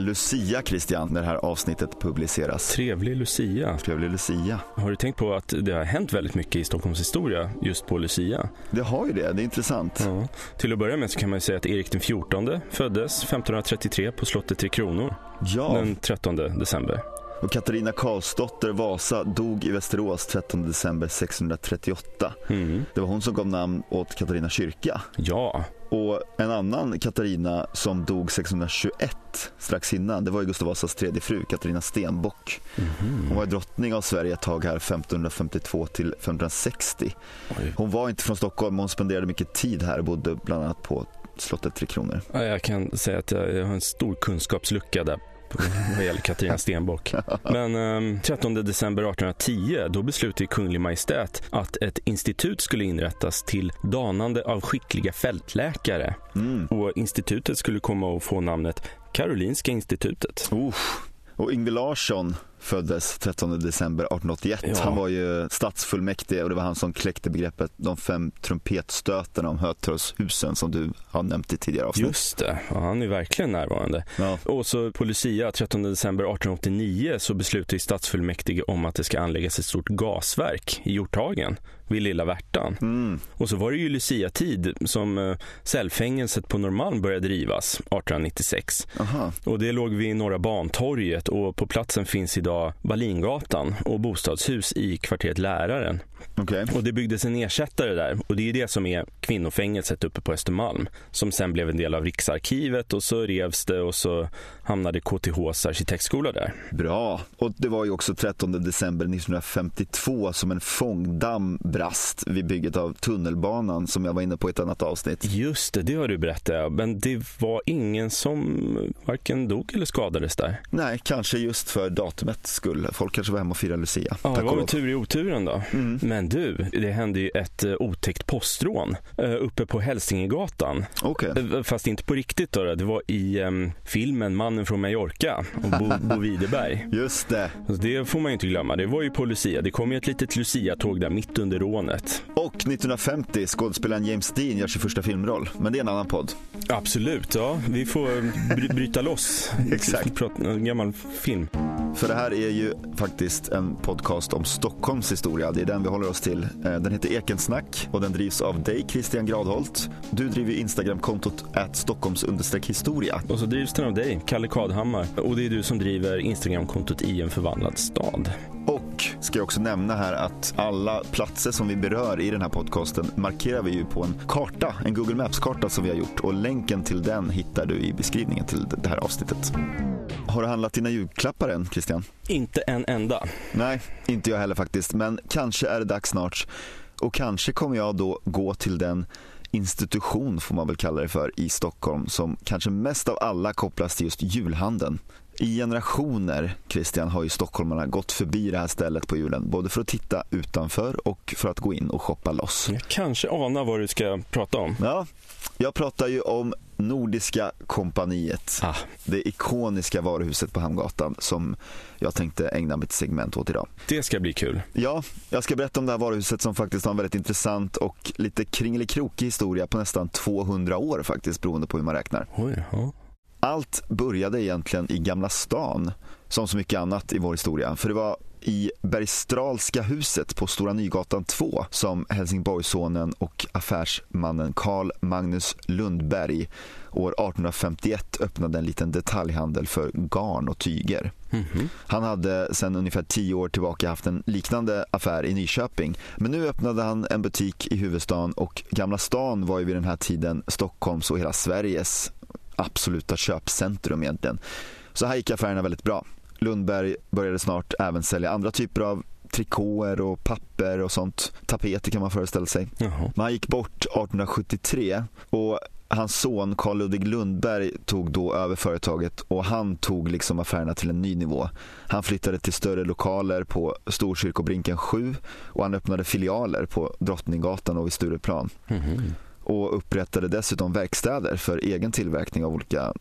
är Lucia Christian när det här avsnittet publiceras. Trevlig Lucia. Trevlig Lucia. Har du tänkt på att det har hänt väldigt mycket i Stockholms historia just på Lucia? Det har ju det, det är intressant. Ja. Till att börja med så kan man ju säga att Erik den 14 föddes 1533 på slottet Tre Kronor Ja, den 13 december. och Katarina Karlsdotter Vasa dog i Västerås 13 december 638. Mm. Det var hon som gav namn åt Katarina kyrka. Ja, Och en annan Katarina som dog 621 strax innan, det var ju Gustav Vasas tredje fru, Katarina Stenbock. Hon var drottning av Sverige ett tag här 1552 till 1560. Oj. Hon var inte från Stockholm, men hon spenderade mycket tid här och bodde bland annat på slottet Tre Kronor. Ja, jag kan säga att jag har en stor kunskapslucka där vad gäller Katarina Stenbock. Men ehm, 13 december 1810 då beslutade Kunglig Majestät att ett institut skulle inrättas till danande av skickliga fältläkare. Mm. Och institutet skulle komma att få namnet Karolinska institutet. Uff. Och Yngve Larsson föddes 13 december 1881. Ja. Han var ju stadsfullmäktige och det var han som kläckte begreppet de fem trumpetstötarna om Hötorgshusen som du har nämnt i tidigare avsnitt. Just det, ja, han är verkligen närvarande. Ja. Och så på Lucia 13 december 1889 så beslutade stadsfullmäktige om att det ska anläggas ett stort gasverk i Hjorthagen vid Lilla Värtan. Mm. Och så var det ju Lucia-tid som eh, cellfängelset på Norrmalm började rivas 1896. Aha. Och det låg vid Norra Bantorget och på platsen finns idag Wallingatan och bostadshus i kvarteret Läraren. Okej. Och det byggdes en ersättare där och det är det som är kvinnofängelset uppe på Östermalm som sen blev en del av Riksarkivet och så revs det och så hamnade KTHs arkitektskola där. Bra. Och det var ju också 13 december 1952 som en fångdamm brast vid bygget av tunnelbanan som jag var inne på i ett annat avsnitt. Just det, det har du berättat. Men det var ingen som varken dog eller skadades där. Nej, kanske just för datumets skull. Folk kanske var hemma och firade Lucia. Ja, det var väl tur i oturen då. Mm. Men du, det hände ju ett eh, otäckt postrån eh, uppe på Hälsingegatan. Okej. Eh, Fast inte på riktigt då. Det var i em, filmen Mannen från Mallorca och Bo, Bo Widerberg. Just det. Det får man ju inte glömma. Det var ju på Lucia. Det kom ju ett litet Lucia-tåg där mitt under rånet. Och 1950 skådespelaren James Dean gör sin första filmroll. Men det är en annan podd. Absolut, ja. Vi får bry- bryta loss. Exakt. En gammal film. För det här är ju faktiskt en podcast om Stockholms historia. Det är den vi håller oss till. Eh, Den heter Ekensnack och den drivs av dig Christian Gradholt. Du driver Instagramkontot at Stockholms historia. Och så drivs den av dig, Kalle Kadhammar. Och det är du som driver Instagramkontot i en förvandlad stad. Och ska jag också nämna här att alla platser som vi berör i den här podcasten markerar vi ju på en karta, en Google Maps-karta som vi har gjort och länken till den hittar du i beskrivningen till det här avsnittet. Har du handlat dina julklappar än Christian? Inte en enda. Nej, inte jag heller faktiskt. Men kanske är det dags snart. Och kanske kommer jag då gå till den institution, får man väl kalla det för, i Stockholm som kanske mest av alla kopplas till just julhandeln. I generationer, Christian, har ju stockholmarna gått förbi det här stället på julen. Både för att titta utanför och för att gå in och shoppa loss. Jag kanske anar vad du ska prata om. Ja, jag pratar ju om Nordiska kompaniet. Ah, Det ikoniska varuhuset på Hamngatan som jag tänkte ägna mitt segment åt idag. det ska bli kul. Ja, jag ska berätta om det här varuhuset som faktiskt har en väldigt intressant och lite kringelikrokig historia på nästan 200 år faktiskt beroende på hur man räknar. Oj, ja. Allt började egentligen i Gamla stan som så mycket annat i vår historia. För det var i Bergstralska huset på Stora Nygatan 2 som Helsingborgssonen och affärsmannen Carl Magnus Lundberg år 1851 öppnade en liten detaljhandel för garn och tyger. Mhm. Han hade sedan ungefär tio år tillbaka haft en liknande affär i Nyköping. Men nu öppnade han en butik i huvudstaden och Gamla stan var ju vid den här tiden Stockholms och hela Sveriges absoluta köpcentrum egentligen. Så här gick affärerna väldigt bra. Lundberg började snart även sälja andra typer av trikåer och papper och sånt. Tapeter kan man föreställa sig. Jaha. Men han gick bort 1873 och hans son Carl Ludvig Lundberg tog då över företaget och han tog liksom affärerna till en ny nivå. Han flyttade till större lokaler på Storkyrkobrinken 7 och han öppnade filialer på Drottninggatan och vid Stureplan Mhm. och upprättade dessutom verkstäder för egen tillverkning av olika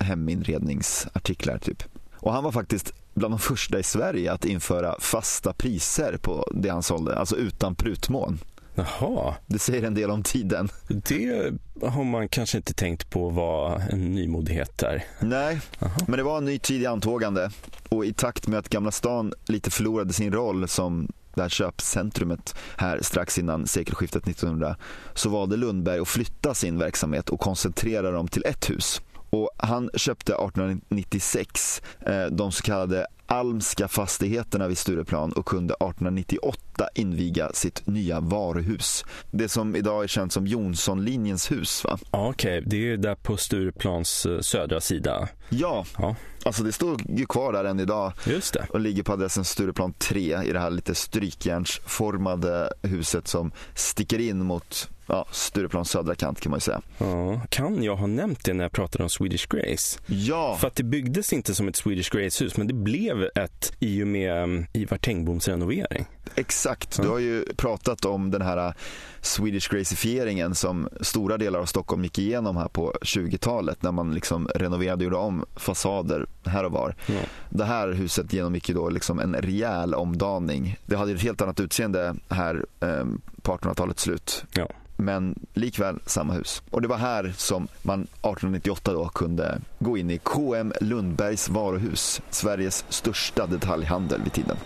heminredningsartiklar typ. Och han var faktiskt bland de första i Sverige att införa fasta priser på det han sålde, alltså utan prutmån. Jaha. Det säger en del om tiden. Det har man kanske inte tänkt på var en nymodighet där. Nej, Aha. men det var en ny tid i antågande. Och i takt med att Gamla stan lite förlorade sin roll som det här köpcentrumet här strax innan sekelskiftet 1900 så valde Lundberg att flytta sin verksamhet och koncentrera dem till ett hus. Och han köpte 1896 eh, de så kallade Almska fastigheterna vid Stureplan och kunde 1898 inviga sitt nya varuhus. Det som idag är känt som Jonssonlinjens hus va? Ja, Okej, okay. det är där på Stureplans eh, södra sida. Ja, ja. alltså det står ju kvar där än idag. Just det. Och ligger på adressen Stureplan 3 i det här lite strykjärnsformade huset som sticker in mot ja, Stureplans södra kant kan man ju säga. Ja, kan jag ha nämnt det när jag pratade om Swedish Grace? Ja. För att det byggdes inte som ett Swedish Grace-hus, men det blev ett i och med um, Ivar Tengboms renovering. Exakt, du har ju pratat om den här uh, Swedish Gracifieringen som stora delar av Stockholm gick igenom här på 20-talet när man liksom renoverade och gjorde om fasader här och var. Ja. Det här huset genomgick ju då liksom en rejäl omdaning. Det hade ett helt annat utseende här eh, på 1800-talets slut. Ja men likväl samma hus. Och det var här som man 1898 då kunde gå in i KM Lundbergs varuhus, Sveriges största detaljhandel vid tiden.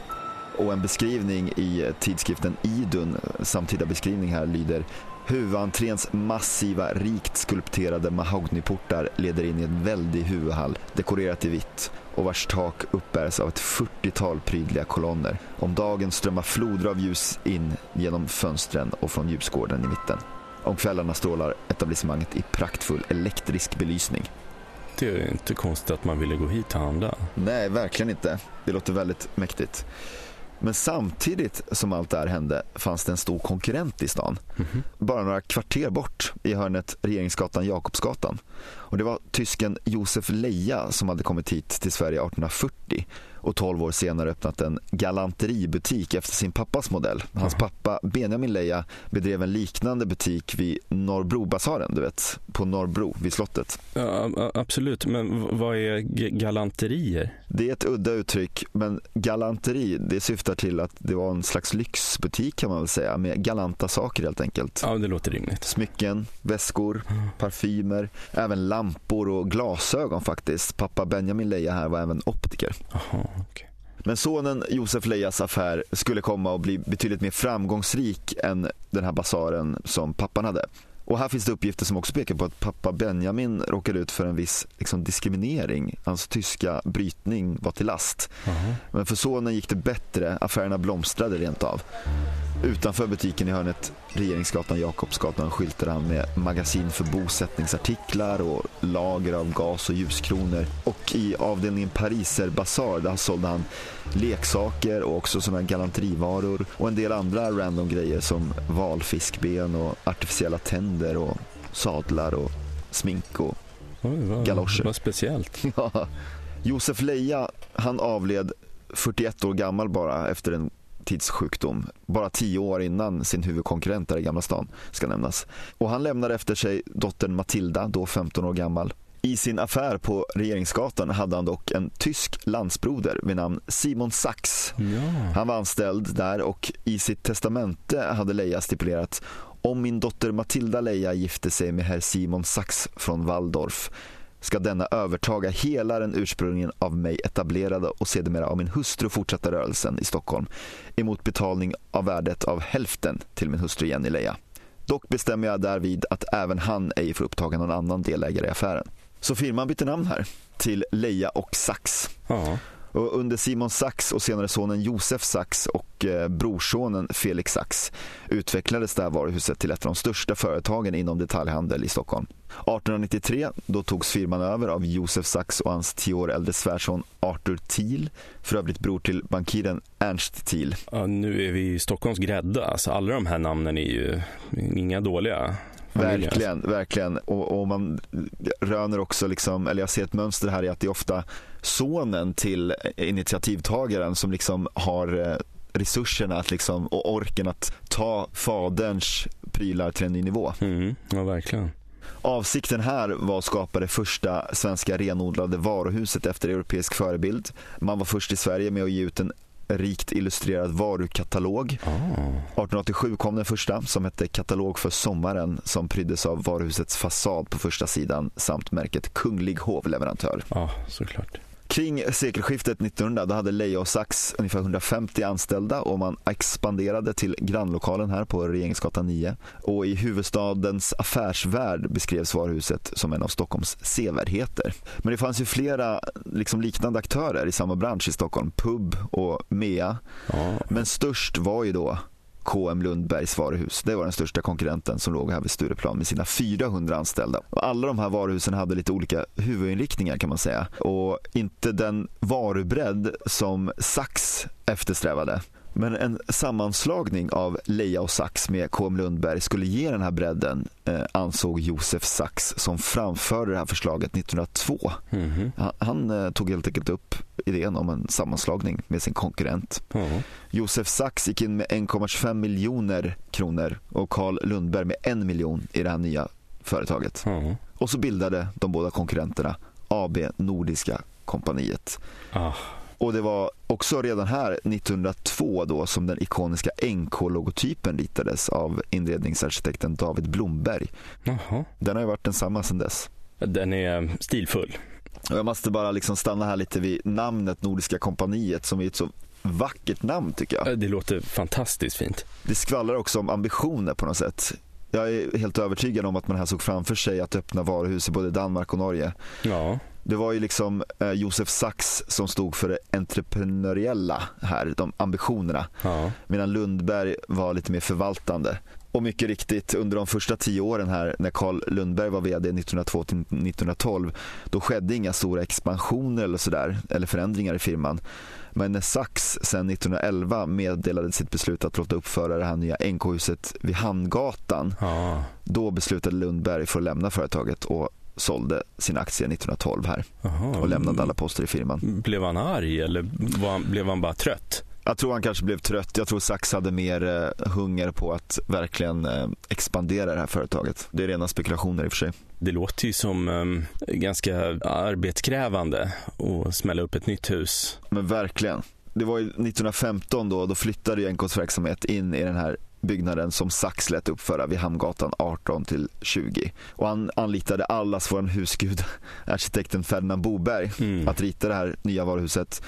Och en beskrivning i tidskriften Idun, samtida beskrivning här, lyder Huvudentréns massiva, rikt skulpterade mahognyportar leder in i en väldig huvudhall dekorerat i vitt och vars tak uppbärs av ett 40-tal prydliga kolonner. Om dagen strömmar floder av ljus in genom fönstren och från ljusgården i mitten. Om kvällarna strålar etablissemanget i praktfull elektrisk belysning. Det är inte konstigt att man ville gå hit och handla. Nej, verkligen inte. Det låter väldigt mäktigt. Men samtidigt som allt det här hände fanns det en stor konkurrent i stan. Mm -hmm. Bara några kvarter bort i hörnet Regeringsgatan Jakobsgatan. Och det var tysken Josef Leja som hade kommit hit till Sverige 1840 och 12 år senare öppnat en galanteributik efter sin pappas modell. Hans pappa Benjamin Leja bedrev en liknande butik vid Norrbrobasaren, du vet, på Norrbro vid slottet. Ja, absolut, men vad är galanterier? Det är ett udda uttryck, men galanteri det syftar till att det var en slags lyxbutik kan man väl säga, med galanta saker helt enkelt. Ja, det låter rimligt. Smycken, väskor, parfymer, även lampor och glasögon faktiskt. Pappa Benjamin Leja här var även optiker. Aha, okay. Men sonen Josef Lejas affär skulle komma att bli betydligt mer framgångsrik än den här basaren som pappan hade. Och här finns det uppgifter som också pekar på att pappa Benjamin råkade ut för en viss liksom, diskriminering. Hans tyska brytning var till last. -huh. Men för sonen gick det bättre, affärerna blomstrade rent av. Utanför butiken i hörnet Regeringsgatan Jakobsgatan skyltade han med magasin för bosättningsartiklar och lager av gas och ljuskronor. Och i avdelningen Pariser Bazaar där sålde han leksaker och också sådana galanterivaror och en del andra random grejer som valfiskben och artificiella tänder och sadlar och smink och galoscher. Vad speciellt. Ja. Josef Leja, han avled 41 år gammal bara efter en tidssjukdom. Bara tio år innan sin huvudkonkurrent där i Gamla stan ska nämnas. Och han lämnade efter sig dottern Matilda, då 15 år gammal. I sin affär på Regeringsgatan hade han dock en tysk landsbroder vid namn Simon Sachs. Ja. Han var anställd där och i sitt testamente hade Leia stipulerat om min dotter Matilda Leia gifte sig med herr Simon Sachs från Waldorf ska denna övertaga hela den ursprungligen av mig etablerade och sedermera av min hustru fortsatta rörelsen i Stockholm emot betalning av värdet av hälften till min hustru Jenny Leia. Dock bestämmer jag därvid att även han ej får upptaga någon annan delägare i affären. Så firman byter namn här till Leia och Sax. Ja. Och under Simon Sachs och senare sonen Josef Sachs och eh, brorsonen Felix Sachs utvecklades det här varuhuset till ett av de största företagen inom detaljhandel i Stockholm. 1893 då togs firman över av Josef Sachs och hans tio år äldre svärson Arthur Thiel, för övrigt bror till bankiren Ernst Thiel. Ja, nu är vi i Stockholms grädda, alltså alla de här namnen är ju inga dåliga. Verkligen, verkligen. Och, och, man röner också, liksom, eller jag ser ett mönster här i att det är ofta sonen till initiativtagaren som liksom har eh, resurserna att liksom, och orken att ta faderns prylar till en ny nivå. Mm, ja, verkligen. Avsikten här var att skapa det första svenska renodlade varuhuset efter europeisk förebild. Man var först i Sverige med att ge ut en rikt illustrerad varukatalog. Ah. 1887 kom den första som hette Katalog för sommaren som pryddes av varuhusets fasad på första sidan samt märket Kunglig hovleverantör. Ja, såklart. Kring sekelskiftet 1900 då hade Leia och Sax ungefär 150 anställda och man expanderade till grannlokalen här på Regeringsgatan 9. Och i huvudstadens affärsvärld beskrevs varuhuset som en av Stockholms sevärdheter. Men det fanns ju flera liksom liknande aktörer i samma bransch i Stockholm, Pub och Mea. Ja. Men störst var ju då KM Lundbergs varuhus. Det var den största konkurrenten som låg här vid Stureplan med sina 400 anställda. Och alla de här varuhusen hade lite olika huvudinriktningar kan man säga. Och inte den varubredd som Sax eftersträvade. Men en sammanslagning av Leia och Sax med KM Lundberg skulle ge den här bredden eh, ansåg Josef Sax som framförde det här förslaget 1902. Mhm. Han, han eh, tog helt enkelt upp idén om en sammanslagning med sin konkurrent. Ja. Josef Sachs gick in med 1,25 miljoner kronor och Carl Lundberg med en miljon i det här nya företaget. Ja. Och så bildade de båda konkurrenterna AB Nordiska kompaniet. Ah. Och det var också redan här 1902 då som den ikoniska NK-logotypen ritades av inredningsarkitekten David Blomberg. Jaha. Den har ju varit densamma sedan dess. Den är stilfull. Och jag måste bara liksom stanna här lite vid namnet Nordiska kompaniet som är ett så vackert namn tycker jag. Det låter fantastiskt fint. Det skvallrar också om ambitioner på något sätt. Jag är helt övertygad om att man här såg framför sig att öppna varuhus i både Danmark och Norge. Ja. Det var ju liksom eh, Josef Sachs som stod för det entreprenöriella här, de ambitionerna. Ja. Medan Lundberg var lite mer förvaltande. Och mycket riktigt, under de första tio åren här när Carl Lundberg var VD 1902 till 1912, då skedde inga stora expansioner eller sådär, eller förändringar i firman. Men när Sachs sen 1911 meddelade sitt beslut att låta uppföra det här nya NK-huset vid Hamngatan, Ja. då beslutade Lundberg för att lämna företaget och sålde sina aktier 1912 här Aha. och lämnade alla poster i firman. Blev han arg eller han, blev han bara trött? Jag tror han kanske blev trött. Jag tror Sachs hade mer eh, hunger på att verkligen eh, expandera det här företaget. Det är rena spekulationer i och för sig. Det låter ju som um, ganska arbetskrävande att smälla upp ett nytt hus. Men verkligen. Det var ju 1915 då, då flyttade ju NKs verksamhet in i den här byggnaden som Sachs lät uppföra vid Hamngatan 18 till 20. Och han anlitade allas vår husgud, arkitekten Ferdinand Boberg, Mm. att rita det här nya varuhuset.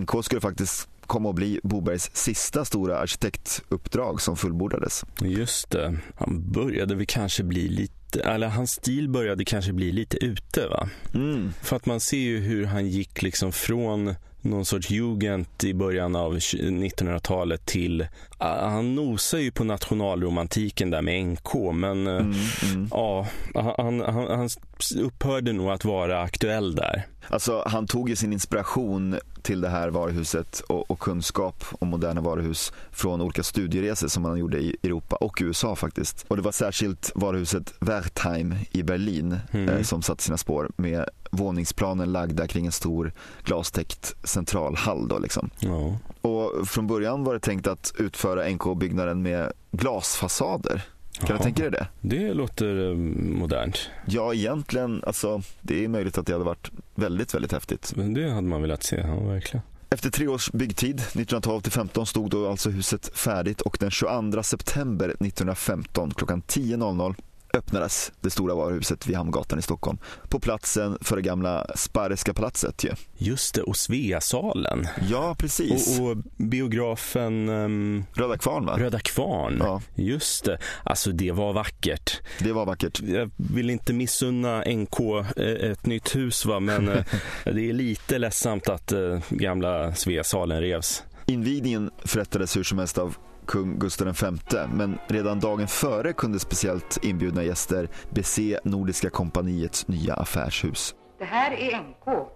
NK skulle faktiskt komma att bli Bobergs sista stora arkitektuppdrag som fullbordades. Just det. Han började väl kanske bli lite, eller hans stil började kanske bli lite ute va? Mm. För att man ser ju hur han gick liksom från någon sorts jugend i början av 1900-talet till, ah, han nosar ju på nationalromantiken där med NK men eh, Mm, mm. ja, han, han, han upphörde nog att vara aktuell där. Alltså, han tog ju sin inspiration till det här varuhuset och, och kunskap om moderna varuhus från olika studieresor som han gjorde i Europa och USA faktiskt. Och det var särskilt varuhuset Wertheim i Berlin Mm. eh, som satte sina spår med våningsplanen lagda kring en stor glastäckt centralhall. Då, liksom. Ja. Och från början var det tänkt att utföra NK-byggnaden med glasfasader. Kan Jaha. du tänka dig det? Det låter eh, modernt. Ja, egentligen, alltså, det är möjligt att det hade varit väldigt, väldigt häftigt. Men det hade man velat se, ja verkligen. Efter tre års byggtid, 1912 till 15, stod då alltså huset färdigt och den 22 september 1915 klockan 10.00 öppnades det stora varuhuset vid Hamngatan i Stockholm på platsen för det gamla Sparreska palatset ju. Just det, och Sveasalen. Ja, precis. Och, och biografen ehm, Röda Kvarn va? Röda Kvarn. Ja, Just det. Alltså det var vackert. det var vackert. Jag vill inte missunna NK eh, ett nytt hus va, men eh, det är lite ledsamt att eh, gamla Sveasalen revs. Invigningen förrättades hur som helst av kung Gustav V men redan dagen före kunde speciellt inbjudna gäster bese Nordiska kompaniets nya affärshus. Det här är NK,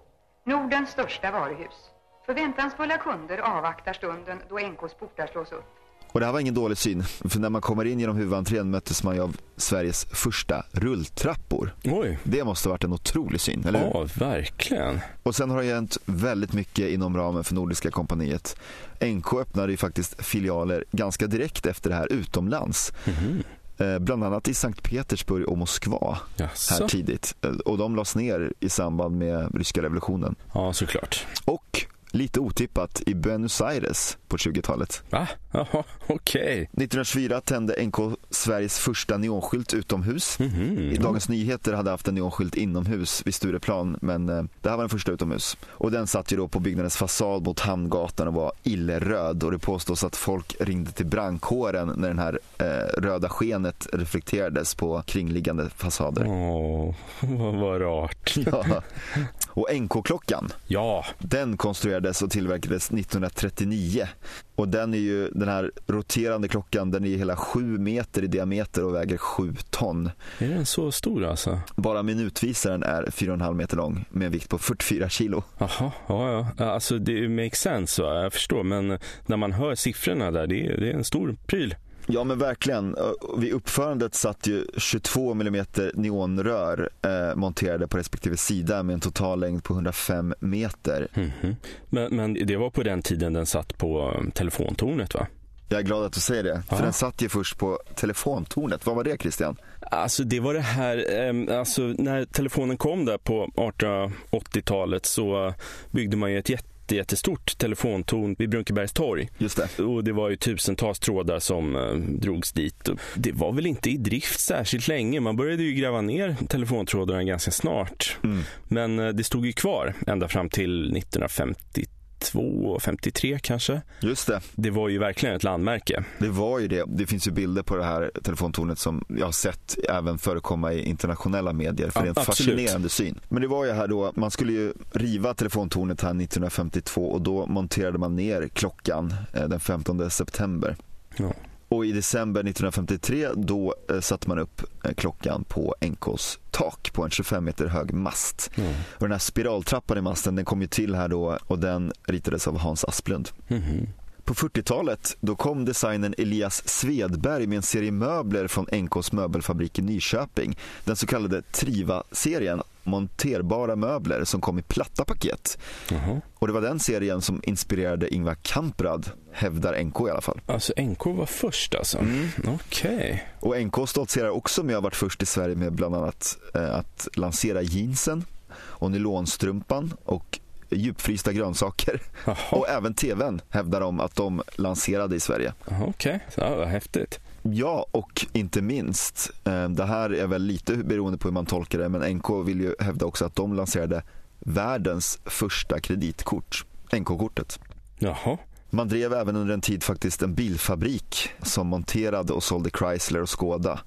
Nordens största varuhus. Förväntansfulla kunder avvaktar stunden då NKs portar slås upp. Och det här var ingen dålig syn, för när man kommer in genom huvudentrén möttes man ju av Sveriges första rulltrappor. Oj. Det måste ha varit en otrolig syn, eller hur? Ja, verkligen. Och sen har det hänt väldigt mycket inom ramen för Nordiska kompaniet. NK öppnade ju faktiskt filialer ganska direkt efter det här utomlands. Eh, Bland annat i Sankt Petersburg och Moskva här Jaså? tidigt. Eh, Och de lades ner i samband med ryska revolutionen. Ja, såklart. Och lite otippat, i Buenos Aires på 20-talet. Va? Jaha, okej. 1924 tände NK Sveriges första neonskylt utomhus. Mhm. I Dagens Nyheter hade haft en neonskylt inomhus vid Stureplan, men eh, det här var den första utomhus. Och den satt ju då på byggnadens fasad mot Hamngatan och var illröd och det påstås att folk ringde till brandkåren när den här eh, röda skenet reflekterades på kringliggande fasader. Åh, vad, vad rart. Ja. Och NK-klockan, Ja, den konstruerades och tillverkades 1939. Och den är ju, den här roterande klockan, den är hela 7 meter i diameter och väger 7 ton. är den så stor alltså? Bara minutvisaren är 4,5 meter lång med en vikt på 44 kilo. Jaha, ja, ja. Alltså det makes sense va, jag förstår. Men när man hör siffrorna där, det är, det är en stor pryl. Ja men verkligen. Vid uppförandet satt ju 22 mm neonrör eh, monterade på respektive sida med en total längd på 105 meter. Mhm. Men, men det var på den tiden den satt på um, telefontornet va? Jag är glad att du säger det, för Ja. den satt ju först på telefontornet. Vad var det Christian? Alltså det var det här, ehm, alltså när telefonen kom där på 1880-talet så eh, byggde man ju ett jätte jättestort telefontorn vid Brunkebergs torg. Just det. Och det var ju tusentals trådar som eh, drogs dit. Det var väl inte i drift särskilt länge. Man började ju gräva ner telefontrådarna ganska snart. Mm. Men eh, det stod ju kvar ända fram till 1952, 53 kanske. Just det. Det var ju verkligen ett landmärke. Det var ju det. Det finns ju bilder på det här telefontornet som jag har sett även förekomma i internationella medier. För Ja, det är en absolut. fascinerande syn. Men det var ju här då, man skulle ju riva telefontornet här 1952 och då monterade man ner klockan eh, den 15 september. Ja. Och i december 1953 då eh, satte man upp eh, klockan på NKs tak på en 25 meter hög mast. Ja. Och den här spiraltrappan i masten den kom ju till här då och den ritades av Hans Asplund. Mhm. På 40-talet då kom designern Elias Svedberg med en serie möbler från NKs möbelfabrik i Nyköping. Den så kallade Triva-serien, monterbara möbler som kom i platta paket. Jaha. Och det var den serien som inspirerade Ingvar Kamprad, hävdar NK i alla fall. Alltså NK var först alltså? Okej. Och NK stoltserar också med att ha varit först i Sverige med bland annat eh, att lansera jeansen och nylonstrumpan och djupfrysta grönsaker. Jaha. Och även tvn hävdar de att de lanserade i Sverige. Okej, ja, vad häftigt. Ja, och inte minst, eh, det här är väl lite beroende på hur man tolkar det, men NK vill ju hävda också att de lanserade världens första kreditkort, NK-kortet. Jaha. Man drev även under en tid faktiskt en bilfabrik som monterade och sålde Chrysler och Skoda.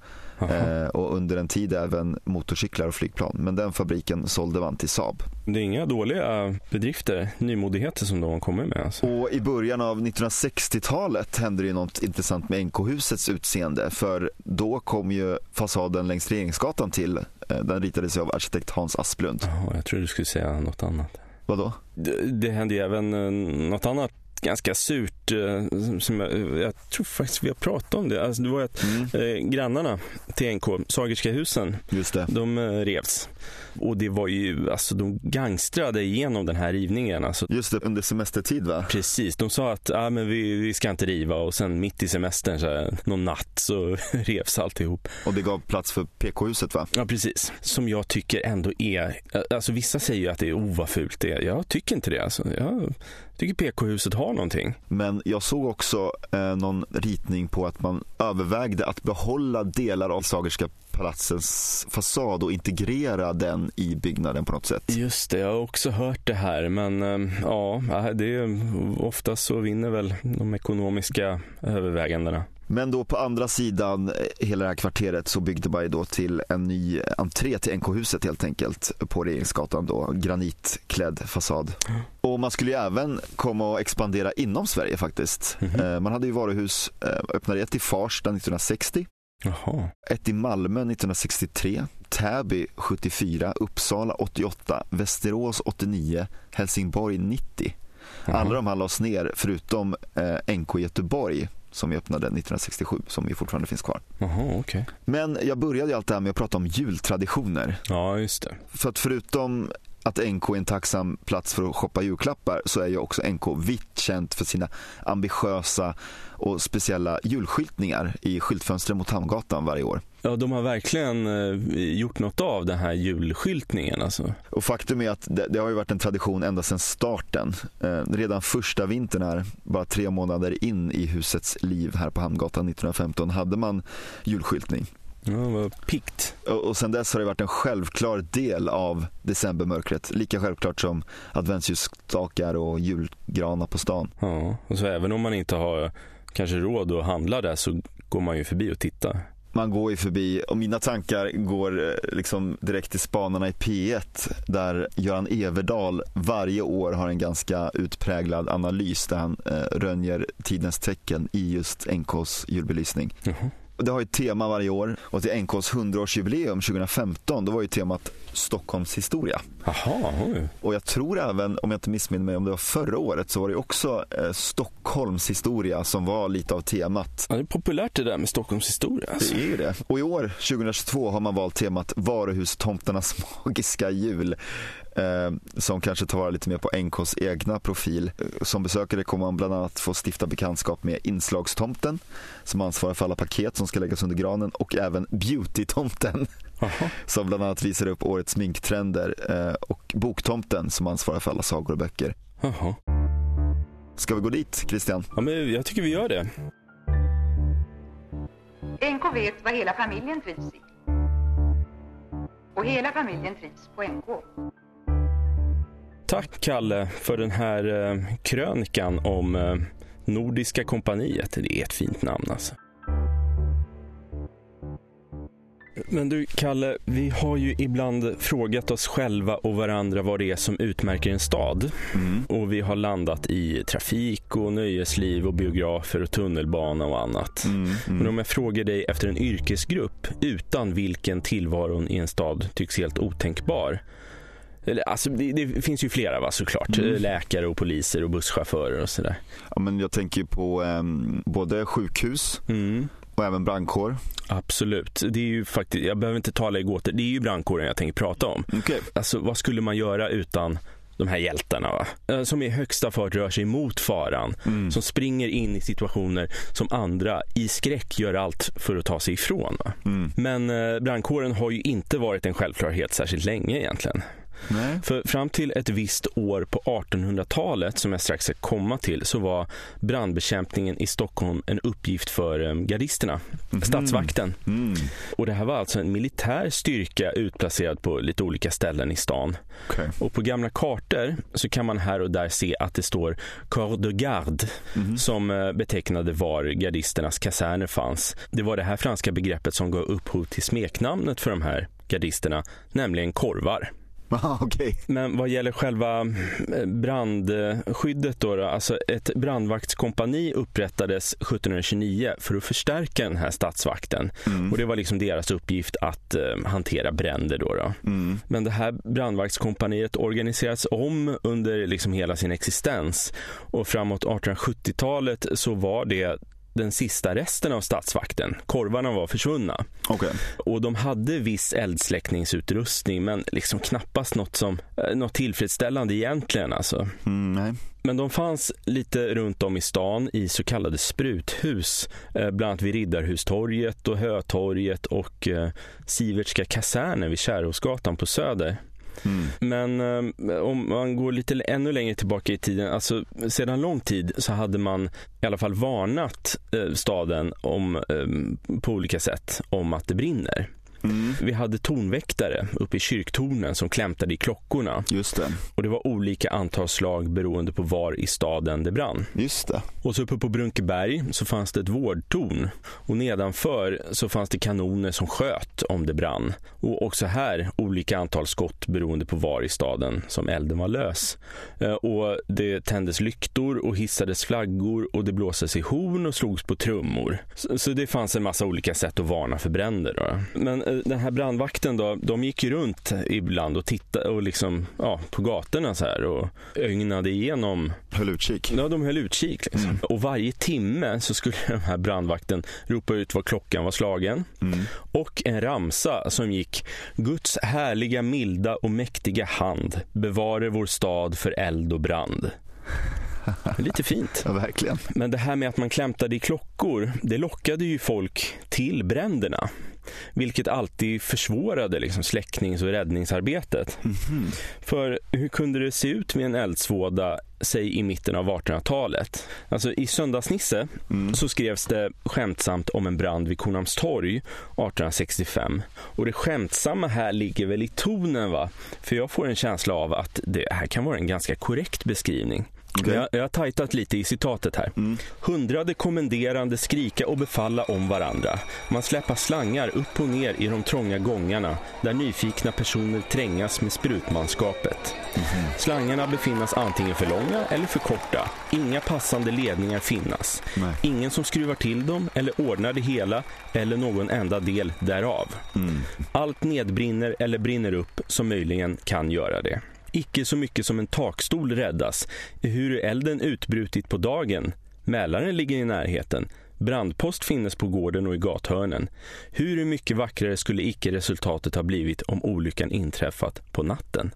Eh, och under en tid även motorcyklar och flygplan. Men den fabriken sålde man till Saab. Det är inga dåliga bedrifter, nymodigheter som de har kommit med. Alltså. Och i början av 1960-talet hände det något intressant med NK-husets utseende. För då kom ju fasaden längs Regeringsgatan till. Eh, Den ritades av arkitekt Hans Asplund. Jaha, jag tror du skulle säga något annat. Vadå? Det, det hände även eh, något annat ganska surt. eh, som- jag, jag tror faktiskt vi har pratat om det. Alltså det var att Mm, eh, grannarna till NK, Sagerska husen, just det. de eh, revs. Och det var ju, alltså de gangstrade igenom den här rivningen. Alltså, Just det, under semestertid va? Precis, de sa att ah, men vi, vi ska inte riva och sen mitt i semestern, så här, någon natt, så revs alltihop. Och det gav plats för PK-huset va? Ja, precis. Som jag tycker ändå är, alltså vissa säger ju att det är oh vad fult det är. Jag tycker inte det. Alltså, jag tycker PK-huset har någonting. Men jag såg också eh, någon ritning på att man övervägde att behålla delar av Sagerska palatsens fasad och integrera den i byggnaden på något sätt. Just det, jag har också hört det här. Men eh, ja, det är, oftast så vinner väl de ekonomiska övervägandena. Men då på andra sidan eh, hela det här kvarteret så byggde man ju då till en ny entré till NK-huset helt enkelt på Regeringsgatan då, granitklädd fasad. Och man skulle ju även komma och expandera inom Sverige faktiskt. Mhm. Eh, Man hade ju varuhus, eh, öppnade ett i Farsta 1960, Jaha. ett i Malmö 1963, Täby 74, Uppsala 88, Västerås 89, Helsingborg 90. Jaha. Alla de här lades ner förutom eh, NK Göteborg som vi öppnade 1967 som ju fortfarande finns kvar. Jaha, okej. Men jag började ju allt det här med att prata om jultraditioner. Ja, just det. För att förutom att NK är en tacksam plats för att shoppa julklappar så är ju också NK vitt känt för sina ambitiösa och speciella julskyltningar i skyltfönstren mot Hamngatan varje år. Ja, de har verkligen eh, gjort något av den här julskyltningen. Alltså. Och faktum är att det, det har ju varit en tradition ända sedan starten. Eh, redan första vintern här, bara tre månader in i husets liv här på Hamngatan 1915, hade man julskyltning. Ja, vad pikt. Och, och sen dess har det varit en självklar del av decembermörkret. Lika självklart som adventsljusstakar och julgranar på stan. Ja, och så även om man inte har kanske råd att handla där så går man ju förbi och tittar. Man går ju förbi och mina tankar går eh, liksom direkt till spanarna i P1 där Göran Everdal varje år har en ganska utpräglad analys där han eh, rönjer tidens tecken i just NKs julbelysning. Jaha. Det har ju ett tema varje år och till NKs 100-årsjubileum 2015 då var ju temat Stockholms historia. Jaha, oj. Och jag tror även, om jag inte missminner mig, om det var förra året så var det också eh, Stockholms historia som var lite av temat. Ja, det är populärt det där med Stockholms historia. Alltså. Det är ju det. Och i år, 2022, har man valt temat Varuhustomternas magiska jul. Eh, som kanske tar vara lite mer på NKs egna profil. Eh, Som besökare kommer man bland annat få stifta bekantskap med inslagstomten som ansvarar för alla paket som ska läggas under granen och även beautytomten som bland annat visar upp årets sminktrender eh, och boktomten som ansvarar för alla sagor och böcker. Jaha. Ska vi gå dit Christian? Ja, men jag tycker vi gör det. NK vet vad hela familjen trivs i. Och hela familjen trivs på NK. Tack Kalle för den här eh, krönikan om eh, Nordiska kompaniet. Det är ett fint namn alltså. Men du Kalle, vi har ju ibland frågat oss själva och varandra vad det är som utmärker en stad. Och vi har landat i trafik och nöjesliv och biografer och tunnelbana och annat. Men om jag frågar dig efter en yrkesgrupp utan vilken tillvaron i en stad tycks helt otänkbar. Alltså, det, det finns ju flera va, såklart. Läkare och poliser och busschaufförer och sådär. Ja, men jag tänker på ehm, både sjukhus Mm. och även brandkår. Absolut. Det är ju faktiskt, jag behöver inte tala i gåtor. Det är ju brandkåren jag tänker prata om. Okej. Alltså, vad skulle man göra utan de här hjältarna? Va? Eh, Som i högsta fart rör sig mot faran. Som springer in i situationer som andra i skräck gör allt för att ta sig ifrån. Va? Men eh, brandkåren har ju inte varit en självklarhet särskilt länge egentligen. Nej. För fram till ett visst år på 1800-talet, som jag strax ska komma till, så var brandbekämpningen i Stockholm en uppgift för eh, gardisterna, statsvakten. Mm. Och det här var alltså en militär styrka utplacerad på lite olika ställen i stan. Okej. Och på gamla kartor så kan man här och där se att det står Corps de Garde som eh, betecknade var gardisternas kaserner fanns. Det var det här franska begreppet som gav upphov till smeknamnet för de här gardisterna, nämligen korvar. Aha, okej. Men vad gäller själva eh, brandskyddet då, då alltså ett brandvaktskompani upprättades 1729 för att förstärka den här statsvakten. Och det var liksom deras uppgift att eh, hantera bränder då. då. Men det här brandvaktskompaniet organiserades om under liksom hela sin existens och framåt 1870-talet så var det den sista resten av statsvakten. Korvarna var försvunna. Okej. Och de hade viss eldsläckningsutrustning men liksom knappast något, som, eh, något tillfredsställande egentligen. Alltså. Mm. Men de fanns lite runt om i stan i så kallade spruthus. Eh, bland annat vid Riddarhustorget och Hötorget och eh, Sivertska kasernen vid Kärrhovsgatan på Söder. Mm. Men eh, om man går lite ännu längre tillbaka i tiden, alltså sedan lång tid så hade man i alla fall varnat eh, staden om, eh, på olika sätt om att det brinner. Vi hade tornväktare uppe i kyrktornen som klämtade i klockorna Just det. och det var olika antal slag beroende på var i staden det brann. Just det. Och så uppe på Brunkeberg så fanns det ett vårdtorn och nedanför så fanns det kanoner som sköt om det brann. Och också här olika antal skott beroende på var i staden som elden var lös. Eh, Och det tändes lyktor och hissades flaggor och det blåstes i horn och slogs på trummor. Så, det fanns en massa olika sätt att varna för bränder. Då. Men den här brandvakten då, de gick runt ibland och tittade och liksom, ja, på gatorna så här och ögnade igenom. Höll utkik? Ja, de höll utkik. Liksom. Mm. Och varje timme så skulle den här brandvakten ropa ut vad klockan var slagen. Mm. Och en ramsa som gick Guds härliga, milda och mäktiga hand bevare vår stad för eld och brand. Lite fint. Ja, verkligen. Men det här med att man klämtade i klockor, det lockade ju folk till bränderna. Vilket alltid försvårade liksom släcknings och räddningsarbetet. Mm -hmm. För hur kunde det se ut med en eldsvåda, säg i mitten av 1800-talet? Alltså i Söndagsnisse mm. så skrevs det skämtsamt om en brand vid Kornhamnstorg 1865. Och det skämtsamma här ligger väl i tonen va? För jag får en känsla av att det här kan vara en ganska korrekt beskrivning. Okay. Jag, jag har tajtat lite i citatet här. Mm. Hundrade kommenderande skrika och befalla om varandra. Man släpper slangar upp och ner i de trånga gångarna där nyfikna personer trängas med sprutmanskapet. Mm. Slangarna befinnas antingen för långa eller för korta. Inga passande ledningar finnas. Nej. Ingen som skruvar till dem eller ordnar det hela eller någon enda del därav. Mm. Allt nedbrinner eller brinner upp som möjligen kan göra det. Icke så mycket som en takstol räddas, hur elden utbrutit på dagen. Mälaren ligger i närheten. Brandpost finnes på gården och i gathörnen. Hur mycket vackrare skulle icke resultatet ha blivit om olyckan inträffat på natten?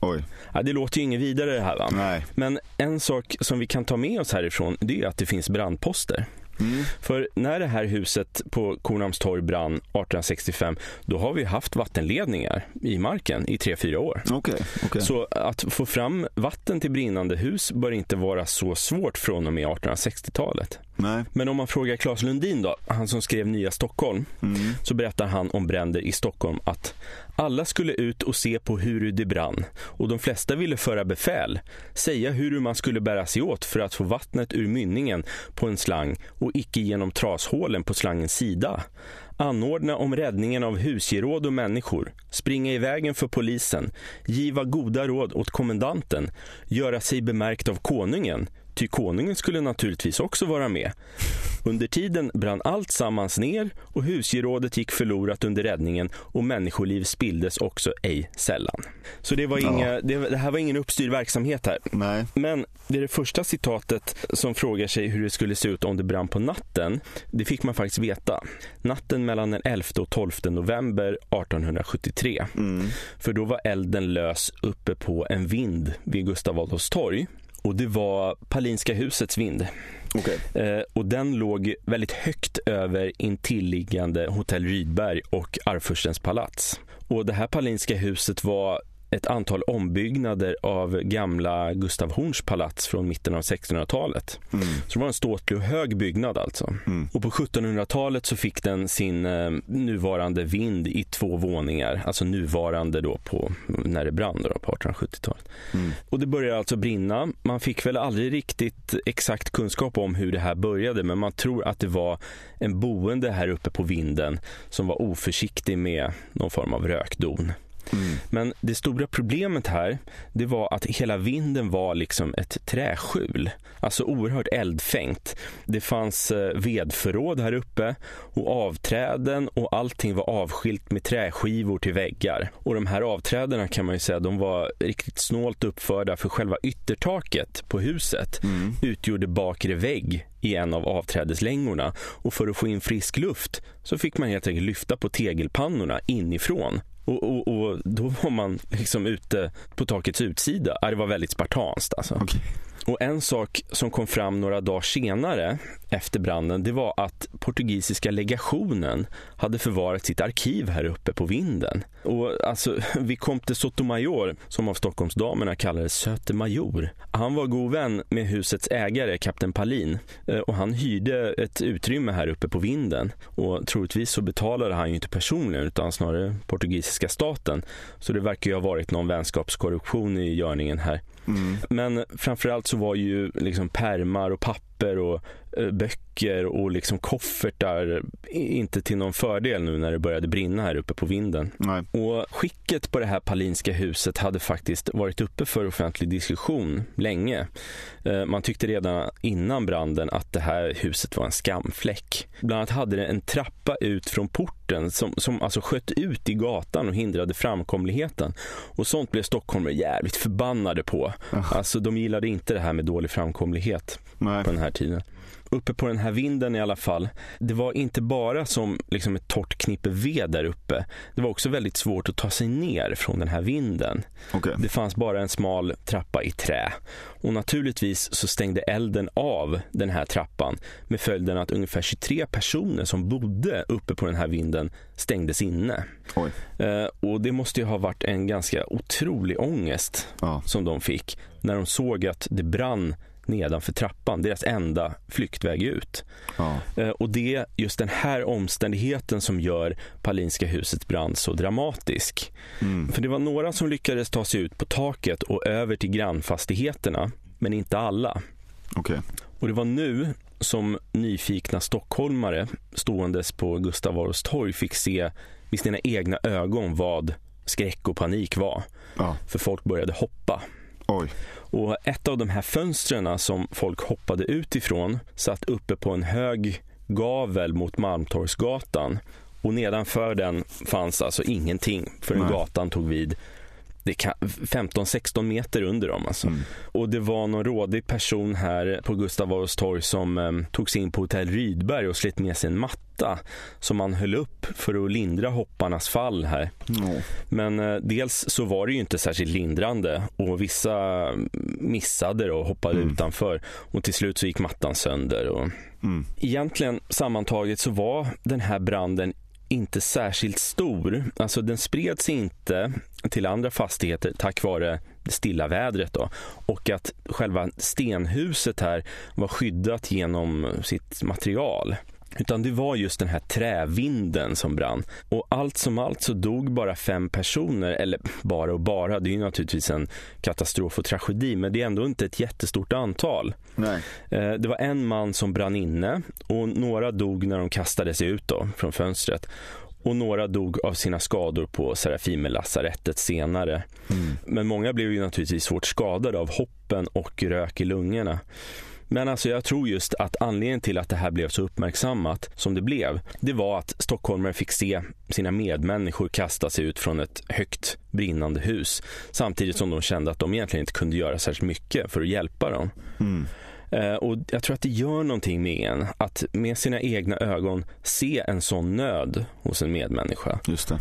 Oj. Ja, det låter ju inget vidare det här va? Nej. Men en sak som vi kan ta med oss härifrån det är att det finns brandposter. Mm. För när det här huset på Kornhamnstorg brann 1865, då har vi haft vattenledningar i marken i tre fyra år. Okay, okay. Så att få fram vatten till brinnande hus bör inte vara så svårt från och med 1860-talet. Nej. Men om man frågar Claes Lundin då, han som skrev Nya Stockholm, mm. så berättar han om bränder i Stockholm att alla skulle ut och se på hur det brann och de flesta ville föra befäl, säga hur man skulle bära sig åt för att få vattnet ur mynningen på en slang och icke genom trashålen på slangens sida anordna om räddningen av husgeråd och människor, springa i vägen för polisen, giva goda råd åt kommendanten, göra sig bemärkt av konungen, ty konungen skulle naturligtvis också vara med. Under tiden brann allt sammans ner och husgerådet gick förlorat under räddningen och människoliv spilldes också ej sällan. Så det, var inga, det, det, här var ingen uppstyrd verksamhet här. Nej. Men det är det första citatet som frågar sig hur det skulle se ut om det brann på natten. Det fick man faktiskt veta. Natten mellan den 11 och 12 november 1873. Mm. För då var elden lös uppe på en vind vid Gustav Adolfs torg. Och det var Palinska husets vind. Okay. Eh, och den låg väldigt högt över intilliggande Hotell Rydberg och Arvfurstens palats. Och det här Palinska huset var ett antal ombyggnader av gamla Gustav Horns palats från mitten av 1600-talet. Mm. Så det var en ståtlig och hög byggnad alltså. Mm. Och på 1700-talet så fick den sin eh, nuvarande vind i två våningar. Alltså nuvarande då på när det brann då, på 1870-talet. Mm. Och det började alltså brinna. Man fick väl aldrig riktigt exakt kunskap om hur det här började men man tror att det var en boende här uppe på vinden som var oförsiktig med någon form av rökdon. Mm. Men det stora problemet här, det var att hela vinden var liksom ett träskjul. Alltså oerhört eldfängt. Det fanns eh, vedförråd här uppe och avträden och allting var avskilt med träskivor till väggar. Och de här avträdena kan man ju säga, de var riktigt snålt uppförda för själva yttertaket på huset mm. utgjorde bakre vägg i en av avträdeslängorna och för att få in frisk luft så fick man helt enkelt lyfta på tegelpannorna inifrån och, och, och, då var man liksom ute på takets utsida. Det var väldigt spartanskt alltså. Okay. Och en sak som kom fram några dagar senare efter branden, det var att portugisiska legationen hade förvarat sitt arkiv här uppe på vinden. Och alltså, Vicomte Sotomayor, som av Stockholmsdamerna kallades Söte Major, han var god vän med husets ägare, kapten Palin, eh, och han hyrde ett utrymme här uppe på vinden. Och troligtvis så betalade han ju inte personligen, utan snarare portugisiska staten. Så det verkar ju ha varit någon vänskapskorruption i görningen här. Mm. Men framförallt så var ju liksom permar och papper papper och eh, böcker och liksom koffertar inte till någon fördel nu när det började brinna här uppe på vinden. Nej. Och skicket på det här Palinska huset hade faktiskt varit uppe för offentlig diskussion länge. Eh, man tyckte redan innan branden att det här huset var en skamfläck. Bland annat hade det en trappa ut från porten som, som alltså sköt ut i gatan och hindrade framkomligheten. Och sånt blev stockholmare jävligt förbannade på. Alltså de gillade inte det här med dålig framkomlighet Nej. på den här tiden. Uppe på den här vinden i alla fall. Det var inte bara som liksom ett torrt knippe ved där uppe. Det var också väldigt svårt att ta sig ner från den här vinden. Okej. Det fanns bara en smal trappa i trä. Och naturligtvis så stängde elden av den här trappan med följden att ungefär 23 personer som bodde uppe på den här vinden stängdes inne. Eh, och det måste ju ha varit en ganska otrolig ångest Ja. som de fick när de såg att det brann nedanför trappan, deras enda flyktväg ut. Ja. Eh, Och det är just den här omständigheten som gör Palinska husets brand så dramatisk. Mm. För det var några som lyckades ta sig ut på taket och över till grannfastigheterna, men inte alla. Okej. Och det var nu som nyfikna stockholmare ståendes på Gustav Adolfs torg fick se vid sina egna ögon vad skräck och panik var. Ja. För folk började hoppa. Oj. Och ett av de här fönstren som folk hoppade ut ifrån satt uppe på en hög gavel mot Malmtorgsgatan. Och nedanför den fanns alltså ingenting förrän Nej. gatan tog vid. Det kan- 15-16 meter under dem alltså. Mm. Och det var någon rådig person här på Gustav Adolfs torg som eh, tog sig in på hotell Rydberg och slet med sig en matta som man höll upp för att lindra hopparnas fall här. Ja. Men eh, dels så var det ju inte särskilt lindrande och vissa missade och hoppade Mm. utanför och till slut så gick mattan sönder. Och Mm. egentligen sammantaget så var den här branden inte särskilt stor. Alltså den spreds inte till andra fastigheter tack vare det stilla vädret då. Och att själva stenhuset här var skyddat genom sitt material. Utan det var just den här trävinden som brann. Och allt som allt så dog bara fem personer, eller bara och bara, det är ju naturligtvis en katastrof och tragedi, men det är ändå inte ett jättestort antal. Nej. Eh, Det var en man som brann inne och några dog när de kastade sig ut då, från fönstret. Och några dog av sina skador på Serafimerlasarettet senare. Mm. Men många blev ju naturligtvis svårt skadade av hoppen och rök i lungorna. Men alltså jag tror just att anledningen till att det här blev så uppmärksammat som det blev, det var att stockholmare fick se sina medmänniskor kasta sig ut från ett högt brinnande hus. Samtidigt som de kände att de egentligen inte kunde göra särskilt mycket för att hjälpa dem. Mm. Eh, och jag tror att det gör någonting med en att med sina egna ögon se en sån nöd hos en medmänniska. Just det.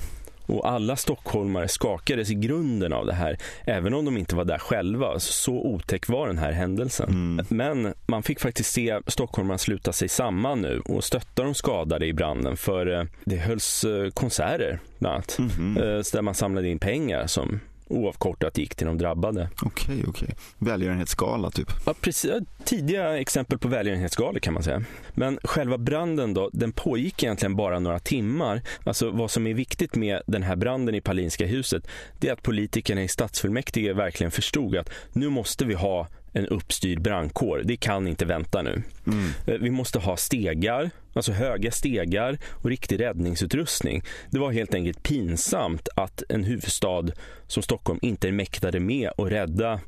Och alla stockholmare skakades i grunden av det här, även om de inte var där själva. Så otäck var den här händelsen. Mm. Men man fick faktiskt se stockholmarna sluta sig samman nu och stötta de skadade i branden för eh, det hölls eh, konserter bland annat. Eh, så Där man samlade in pengar som oavkortat gick till de drabbade. Okej, okej. Välgörenhetsgala typ. Ja, precis. Tidiga exempel på välgörenhetsgalor kan man säga. Men själva branden då, den pågick egentligen bara några timmar. Alltså vad som är viktigt med den här branden i Palinska huset, det är att politikerna i stadsfullmäktige verkligen förstod att nu måste vi ha en uppstyrd brandkår. Det kan inte vänta nu. Mm. Eh, Vi måste ha stegar, alltså höga stegar och riktig räddningsutrustning. Det var helt enkelt pinsamt att en huvudstad som Stockholm inte mäktade med att rädda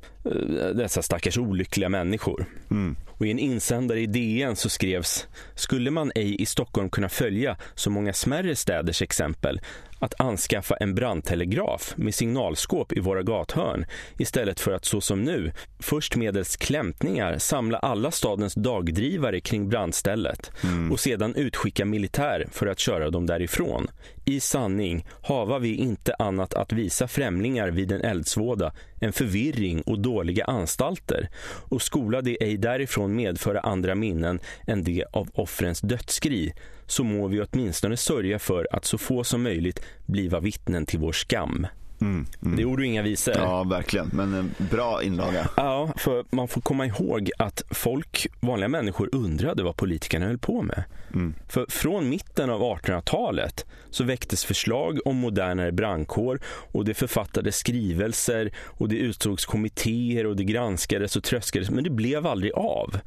dessa stackars olyckliga människor. Mm. Och I en insändare i DN så skrevs Skulle man ej i Stockholm kunna följa så många smärre städers exempel att anskaffa en brandtelegraf med signalskåp i våra gathörn istället för att så som nu först medelst klämtningar samla alla stadens dagdrivare kring brandstället Mm. och sedan utskicka militär för att köra dem därifrån. I sanning hava vi inte annat att visa främlingar vid en eldsvåda än förvirring och dåliga anstalter och skola det ej därifrån medföra andra minnen än det av offrens dödsskri så må vi åtminstone sörja för att så få som möjligt bliva vittnen till vår skam. Mm, mm. Det är ord och inga visor. Ja, verkligen. Men en bra inlaga. Ja, för man får komma ihåg att folk, vanliga människor, undrade vad politikerna höll på med. Mm. För från mitten av 1800-talet så väcktes förslag om modernare brandkår och det författades skrivelser och det utsågs kommittéer och det granskades och tröskades men det blev aldrig av.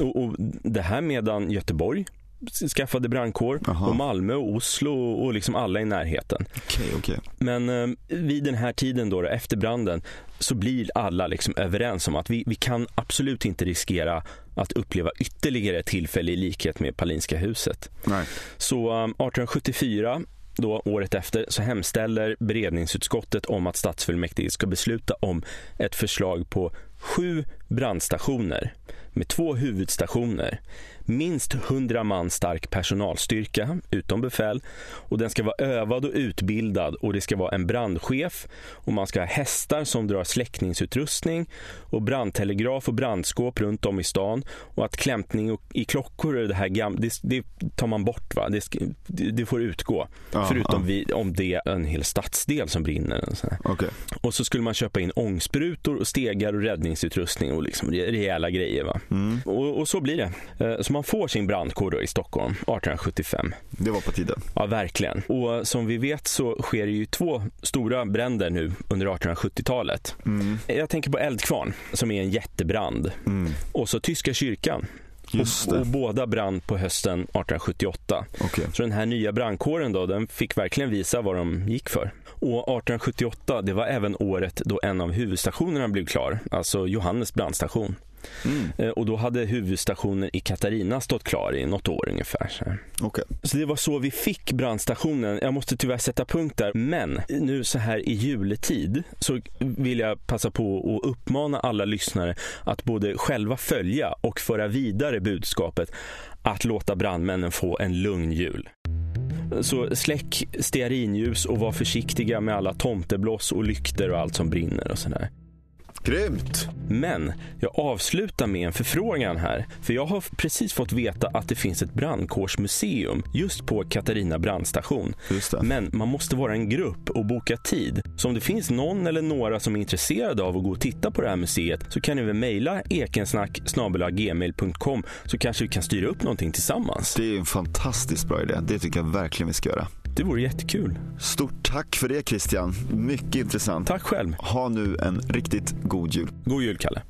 Och, och det här medan Göteborg skaffade brandkår Aha. och Malmö och Oslo och liksom alla i närheten. Okej, okej. Men eh, vid den här tiden då, efter branden, så blir alla liksom överens om att vi, vi kan absolut inte riskera att uppleva ytterligare ett tillfälle i likhet med Palinska huset. Nej. Så eh, 1874 då året efter så hemställer beredningsutskottet om att stadsfullmäktige ska besluta om ett förslag på sju brandstationer med två huvudstationer, minst 100 man stark personalstyrka utom befäl och den ska vara övad och utbildad och det ska vara en brandchef och man ska ha hästar som drar släckningsutrustning och brandtelegraf och brandskåp runt om i stan och att klämpning i klockor och det här gamla, det, det tar man bort va, det, det, får utgå Ja, förutom vid, om det är en hel stadsdel som brinner. Och. Okej. Och så skulle man köpa in ångsprutor och stegar och räddningsutrustning och liksom re- rejäla grejer. Va? Mm. Och, och så blir det. Eh, Så man får sin brandkår då i Stockholm 1875. Det var på tiden. Ja, verkligen. Och som vi vet så sker det ju två stora bränder nu under 1870-talet. Mm. Jag tänker på Eldkvarn som är en jättebrand. Mm. Och så Tyska kyrkan. Och, och båda brann på hösten 1878. Okej. Så den här nya brandkåren då, den fick verkligen visa vad de gick för. Och 1878, det var även året då en av huvudstationerna blev klar, alltså Johannes brandstation. Mm. Eh, Och då hade huvudstationen i Katarina stått klar i något år ungefär. Så. Okej. så det var så vi fick brandstationen. Jag måste tyvärr sätta punkt där. Men nu så här i juletid så vill jag passa på att uppmana alla lyssnare att både själva följa och föra vidare budskapet att låta brandmännen få en lugn jul. Så släck stearinljus och var försiktiga med alla tomtebloss och lykter och allt som brinner och sådär. Grymt! Men jag avslutar med en förfrågan här. För jag har precis fått veta att det finns ett brandkårsmuseum just på Katarina brandstation. Men man måste vara en grupp och boka tid. Så om det finns någon eller några som är intresserade av att gå och titta på det här museet så kan ni väl mejla ekensnack så kanske vi kan styra upp någonting tillsammans. Det är en fantastiskt bra idé. Det tycker jag verkligen vi ska göra. Det vore jättekul. Stort tack för det Christian. Mycket intressant. Tack själv. Ha nu en riktigt god jul. God jul Kalle.